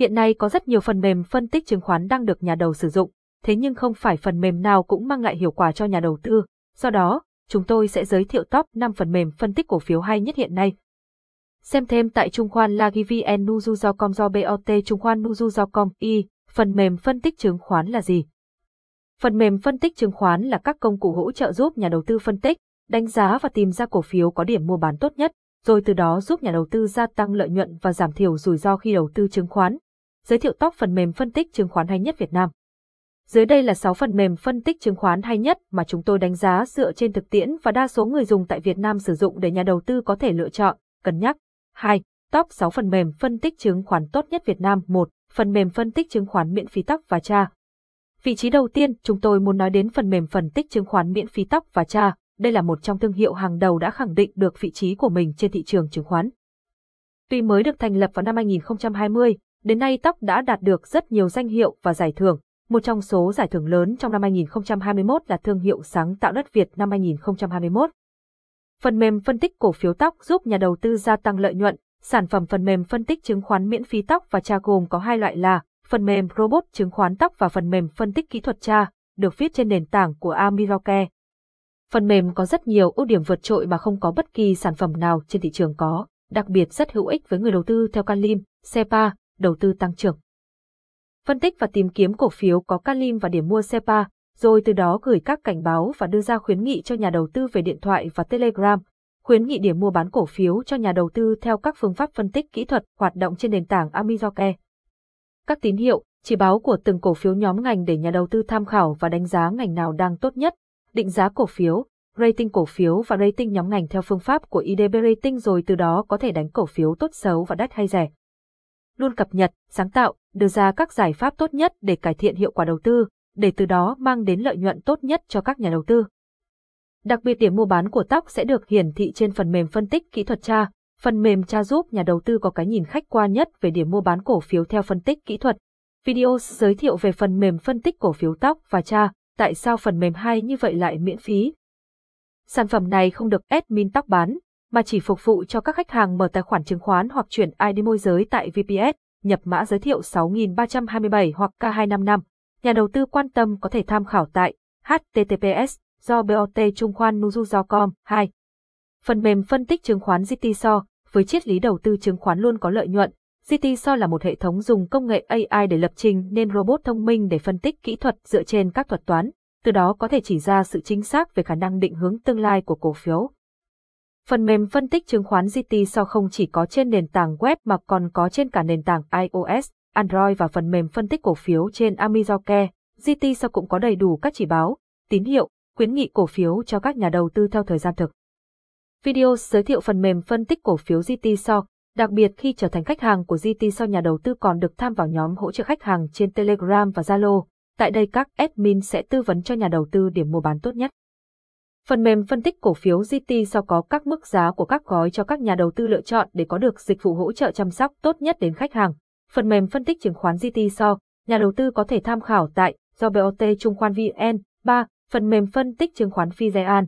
Hiện nay có rất nhiều phần mềm phân tích chứng khoán đang được nhà đầu sử dụng, thế nhưng không phải phần mềm nào cũng mang lại hiệu quả cho nhà đầu tư. Do đó, chúng tôi sẽ giới thiệu top 5 phần mềm phân tích cổ phiếu hay nhất hiện nay. Xem thêm tại Trung khoan Lagivn Nuzu.com do BOT Trung khoan Nuzu.com y, phần mềm phân tích chứng khoán là gì? Phần mềm phân tích chứng khoán là các công cụ hỗ trợ giúp nhà đầu tư phân tích, đánh giá và tìm ra cổ phiếu có điểm mua bán tốt nhất, rồi từ đó giúp nhà đầu tư gia tăng lợi nhuận và giảm thiểu rủi ro khi đầu tư chứng khoán. Giới thiệu top phần mềm phân tích chứng khoán hay nhất Việt Nam. Dưới đây là 6 phần mềm phân tích chứng khoán hay nhất mà chúng tôi đánh giá dựa trên thực tiễn và đa số người dùng tại Việt Nam sử dụng để nhà đầu tư có thể lựa chọn, cân nhắc. 2. Top 6 phần mềm phân tích chứng khoán tốt nhất Việt Nam 1. Phần mềm phân tích chứng khoán miễn phí tóc và cha. Vị trí đầu tiên, chúng tôi muốn nói đến phần mềm phân tích chứng khoán miễn phí tóc và cha. Đây là một trong thương hiệu hàng đầu đã khẳng định được vị trí của mình trên thị trường chứng khoán. Tuy mới được thành lập vào năm 2020, đến nay tóc đã đạt được rất nhiều danh hiệu và giải thưởng. Một trong số giải thưởng lớn trong năm 2021 là thương hiệu sáng tạo đất Việt năm 2021. Phần mềm phân tích cổ phiếu tóc giúp nhà đầu tư gia tăng lợi nhuận. Sản phẩm phần mềm phân tích chứng khoán miễn phí tóc và cha gồm có hai loại là phần mềm robot chứng khoán tóc và phần mềm phân tích kỹ thuật cha, được viết trên nền tảng của Amiroke. Phần mềm có rất nhiều ưu điểm vượt trội mà không có bất kỳ sản phẩm nào trên thị trường có, đặc biệt rất hữu ích với người đầu tư theo Calim, SEPA, đầu tư tăng trưởng. Phân tích và tìm kiếm cổ phiếu có Calim và điểm mua SEPA, rồi từ đó gửi các cảnh báo và đưa ra khuyến nghị cho nhà đầu tư về điện thoại và Telegram, khuyến nghị điểm mua bán cổ phiếu cho nhà đầu tư theo các phương pháp phân tích kỹ thuật hoạt động trên nền tảng Amizoke. Các tín hiệu, chỉ báo của từng cổ phiếu nhóm ngành để nhà đầu tư tham khảo và đánh giá ngành nào đang tốt nhất, định giá cổ phiếu, rating cổ phiếu và rating nhóm ngành theo phương pháp của IDB Rating rồi từ đó có thể đánh cổ phiếu tốt xấu và đắt hay rẻ. Luôn cập nhật, sáng tạo, đưa ra các giải pháp tốt nhất để cải thiện hiệu quả đầu tư, để từ đó mang đến lợi nhuận tốt nhất cho các nhà đầu tư. Đặc biệt điểm mua bán của tóc sẽ được hiển thị trên phần mềm phân tích kỹ thuật tra, phần mềm tra giúp nhà đầu tư có cái nhìn khách quan nhất về điểm mua bán cổ phiếu theo phân tích kỹ thuật. Video giới thiệu về phần mềm phân tích cổ phiếu tóc và tra, tại sao phần mềm hay như vậy lại miễn phí. Sản phẩm này không được admin tóc bán, mà chỉ phục vụ cho các khách hàng mở tài khoản chứng khoán hoặc chuyển ID môi giới tại VPS, nhập mã giới thiệu 6327 hoặc K255. Nhà đầu tư quan tâm có thể tham khảo tại https do BOT Trung khoan Nuzu.com 2. Phần mềm phân tích chứng khoán GTSO, với triết lý đầu tư chứng khoán luôn có lợi nhuận, GTSO là một hệ thống dùng công nghệ AI để lập trình nên robot thông minh để phân tích kỹ thuật dựa trên các thuật toán, từ đó có thể chỉ ra sự chính xác về khả năng định hướng tương lai của cổ phiếu. Phần mềm phân tích chứng khoán GTSO không chỉ có trên nền tảng web mà còn có trên cả nền tảng iOS, Android và phần mềm phân tích cổ phiếu trên Amizoke. GTSO cũng có đầy đủ các chỉ báo, tín hiệu, khuyến nghị cổ phiếu cho các nhà đầu tư theo thời gian thực. Video giới thiệu phần mềm phân tích cổ phiếu GTSO, đặc biệt khi trở thành khách hàng của GTSO nhà đầu tư còn được tham vào nhóm hỗ trợ khách hàng trên Telegram và Zalo. Tại đây các admin sẽ tư vấn cho nhà đầu tư điểm mua bán tốt nhất. Phần mềm phân tích cổ phiếu GTSO có các mức giá của các gói cho các nhà đầu tư lựa chọn để có được dịch vụ hỗ trợ chăm sóc tốt nhất đến khách hàng. Phần mềm phân tích chứng khoán GTSO, nhà đầu tư có thể tham khảo tại do BOT Trung khoán VN. 3. Phần mềm phân tích chứng khoán Fizean.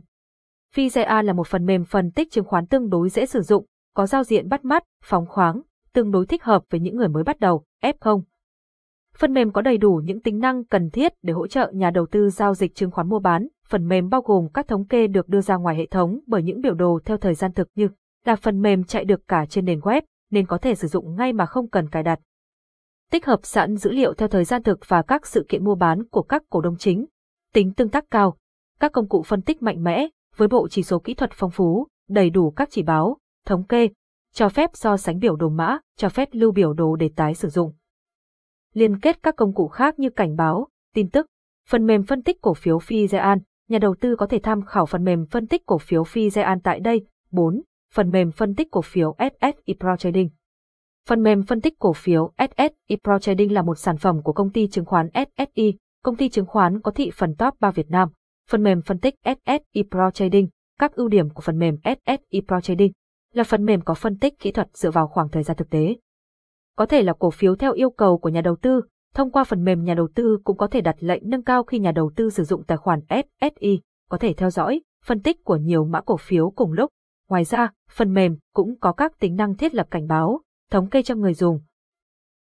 Fizean là một phần mềm phân tích chứng khoán tương đối dễ sử dụng, có giao diện bắt mắt, phóng khoáng, tương đối thích hợp với những người mới bắt đầu, F0. Phần mềm có đầy đủ những tính năng cần thiết để hỗ trợ nhà đầu tư giao dịch chứng khoán mua bán. Phần mềm bao gồm các thống kê được đưa ra ngoài hệ thống bởi những biểu đồ theo thời gian thực như là phần mềm chạy được cả trên nền web nên có thể sử dụng ngay mà không cần cài đặt. Tích hợp sẵn dữ liệu theo thời gian thực và các sự kiện mua bán của các cổ đông chính. Tính tương tác cao. Các công cụ phân tích mạnh mẽ, với bộ chỉ số kỹ thuật phong phú, đầy đủ các chỉ báo, thống kê, cho phép so sánh biểu đồ mã, cho phép lưu biểu đồ để tái sử dụng. Liên kết các công cụ khác như cảnh báo, tin tức, phần mềm phân tích cổ phiếu Fizean, nhà đầu tư có thể tham khảo phần mềm phân tích cổ phiếu Fizean tại đây. 4. Phần mềm phân tích cổ phiếu SSI Pro Trading. Phần mềm phân tích cổ phiếu SSI Pro Trading là một sản phẩm của công ty chứng khoán SSI, công ty chứng khoán có thị phần top 3 Việt Nam. Phần mềm phân tích SSI Pro Trading, các ưu điểm của phần mềm SSI Pro Trading là phần mềm có phân tích kỹ thuật dựa vào khoảng thời gian thực tế. Có thể là cổ phiếu theo yêu cầu của nhà đầu tư, thông qua phần mềm nhà đầu tư cũng có thể đặt lệnh nâng cao khi nhà đầu tư sử dụng tài khoản SSI, có thể theo dõi, phân tích của nhiều mã cổ phiếu cùng lúc. Ngoài ra, phần mềm cũng có các tính năng thiết lập cảnh báo, thống kê cho người dùng.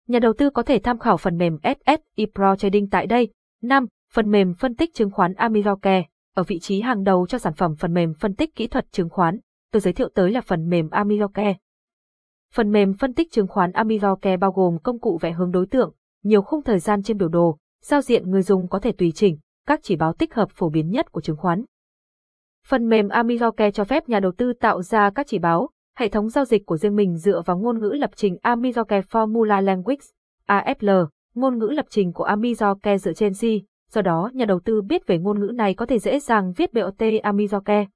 Nhà đầu tư có thể tham khảo phần mềm SSI Pro Trading tại đây. 5. Phần mềm phân tích chứng khoán Amiroke ở vị trí hàng đầu cho sản phẩm phần mềm phân tích kỹ thuật chứng khoán. Tôi giới thiệu tới là phần mềm Amiroke. Phần mềm phân tích chứng khoán Amiroke bao gồm công cụ vẽ hướng đối tượng, nhiều khung thời gian trên biểu đồ, giao diện người dùng có thể tùy chỉnh, các chỉ báo tích hợp phổ biến nhất của chứng khoán. Phần mềm Amigoke cho phép nhà đầu tư tạo ra các chỉ báo, hệ thống giao dịch của riêng mình dựa vào ngôn ngữ lập trình Amigoke Formula Language, AFL, ngôn ngữ lập trình của Amigoke dựa trên C, do đó nhà đầu tư biết về ngôn ngữ này có thể dễ dàng viết BOT Amigoke.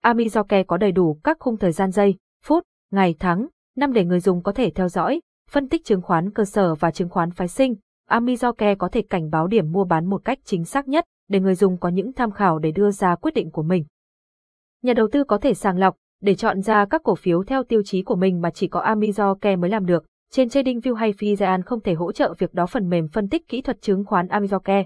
Amigoke có đầy đủ các khung thời gian giây, phút, ngày tháng, năm để người dùng có thể theo dõi, phân tích chứng khoán cơ sở và chứng khoán phái sinh. Amizoke có thể cảnh báo điểm mua bán một cách chính xác nhất để người dùng có những tham khảo để đưa ra quyết định của mình. Nhà đầu tư có thể sàng lọc để chọn ra các cổ phiếu theo tiêu chí của mình mà chỉ có Amizoke mới làm được. Trên TradingView hay Fizian không thể hỗ trợ việc đó phần mềm phân tích kỹ thuật chứng khoán Amizoke.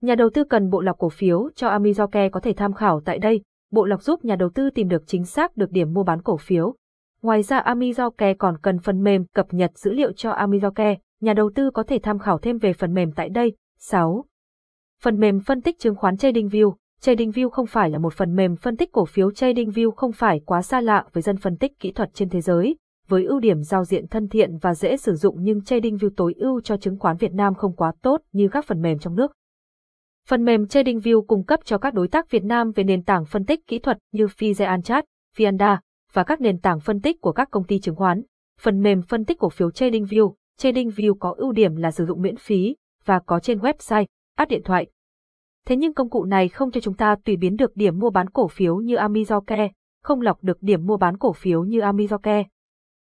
Nhà đầu tư cần bộ lọc cổ phiếu cho Amizoke có thể tham khảo tại đây. Bộ lọc giúp nhà đầu tư tìm được chính xác được điểm mua bán cổ phiếu. Ngoài ra Amizoke còn cần phần mềm cập nhật dữ liệu cho Amizoke, Nhà đầu tư có thể tham khảo thêm về phần mềm tại đây. 6. Phần mềm phân tích chứng khoán TradingView TradingView không phải là một phần mềm phân tích cổ phiếu TradingView không phải quá xa lạ với dân phân tích kỹ thuật trên thế giới. Với ưu điểm giao diện thân thiện và dễ sử dụng nhưng TradingView tối ưu cho chứng khoán Việt Nam không quá tốt như các phần mềm trong nước. Phần mềm TradingView cung cấp cho các đối tác Việt Nam về nền tảng phân tích kỹ thuật như Fizeanchat, Fianda và các nền tảng phân tích của các công ty chứng khoán. Phần mềm phân tích cổ phiếu TradingView, TradingView có ưu điểm là sử dụng miễn phí và có trên website, app điện thoại. Thế nhưng công cụ này không cho chúng ta tùy biến được điểm mua bán cổ phiếu như Amiroke, không lọc được điểm mua bán cổ phiếu như Amiroke.